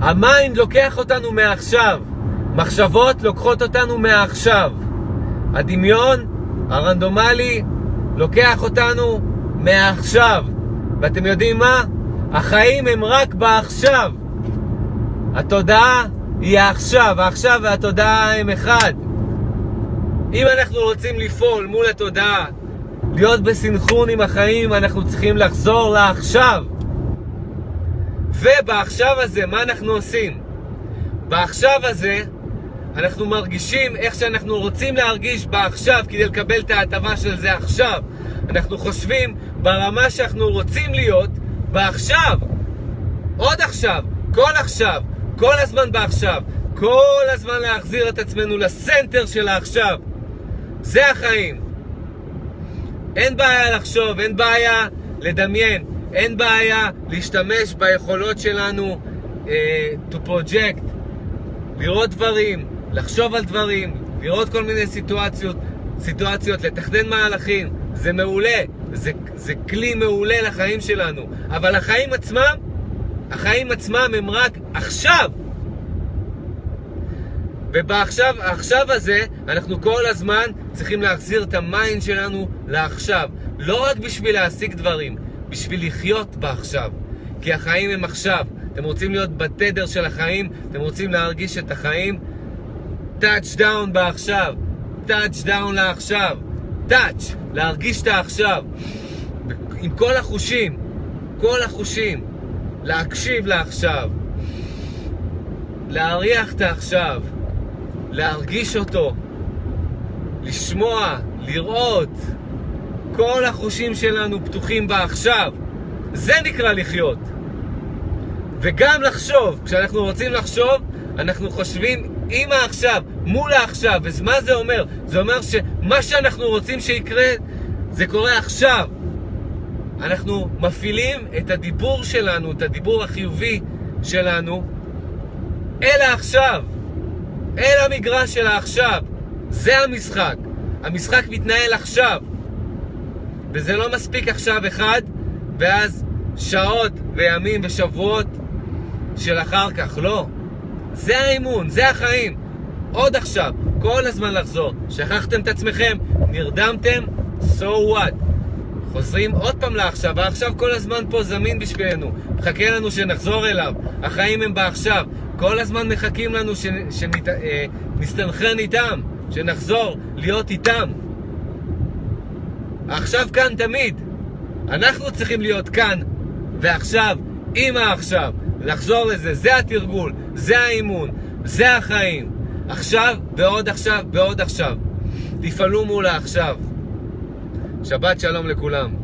ה mind לוקח אותנו מעכשיו. מחשבות לוקחות אותנו מעכשיו. הדמיון הרנדומלי לוקח אותנו מעכשיו. ואתם יודעים מה? החיים הם רק בעכשיו. התודעה היא העכשיו, העכשיו והתודעה הם אחד. אם אנחנו רוצים לפעול מול התודעה, להיות בסנכרון עם החיים, אנחנו צריכים לחזור לעכשיו. ובעכשיו הזה, מה אנחנו עושים? בעכשיו הזה, אנחנו מרגישים איך שאנחנו רוצים להרגיש בעכשיו כדי לקבל את ההטבה של זה עכשיו. אנחנו חושבים ברמה שאנחנו רוצים להיות בעכשיו. עוד עכשיו, כל עכשיו, כל הזמן בעכשיו. כל הזמן להחזיר את עצמנו לסנטר של העכשיו. זה החיים. אין בעיה לחשוב, אין בעיה לדמיין, אין בעיה להשתמש ביכולות שלנו uh, to project, לראות דברים, לחשוב על דברים, לראות כל מיני סיטואציות, סיטואציות, לתכנן מהלכים, זה מעולה, זה, זה כלי מעולה לחיים שלנו, אבל החיים עצמם, החיים עצמם הם רק עכשיו. ובעכשיו עכשיו הזה, אנחנו כל הזמן צריכים להחזיר את ה mind שלנו לעכשיו. לא רק בשביל להשיג דברים, בשביל לחיות בעכשיו. כי החיים הם עכשיו. אתם רוצים להיות בתדר של החיים, אתם רוצים להרגיש את החיים, touch down בעכשיו. touch down לעכשיו. touch, להרגיש את העכשיו. עם כל החושים, כל החושים. להקשיב לעכשיו. להריח את העכשיו. להרגיש אותו, לשמוע, לראות. כל החושים שלנו פתוחים בעכשיו. זה נקרא לחיות. וגם לחשוב. כשאנחנו רוצים לחשוב, אנחנו חושבים עם העכשיו, מול העכשיו. ומה זה אומר? זה אומר שמה שאנחנו רוצים שיקרה, זה קורה עכשיו. אנחנו מפעילים את הדיבור שלנו, את הדיבור החיובי שלנו, אל העכשיו. אל המגרש של העכשיו. זה המשחק. המשחק מתנהל עכשיו. וזה לא מספיק עכשיו אחד, ואז שעות וימים ושבועות של אחר כך. לא. זה האימון, זה החיים. עוד עכשיו, כל הזמן לחזור. שכחתם את עצמכם, נרדמתם, so what? חוזרים עוד פעם לעכשיו, העכשיו כל הזמן פה זמין בשבילנו. מחכה לנו שנחזור אליו. החיים הם בעכשיו. כל הזמן מחכים לנו שנסתנכרן אה, איתם, שנחזור להיות איתם. עכשיו כאן תמיד. אנחנו צריכים להיות כאן ועכשיו, עם העכשיו. לחזור לזה, זה התרגול, זה האימון, זה החיים. עכשיו ועוד עכשיו ועוד עכשיו. תפעלו מול העכשיו. שבת שלום לכולם.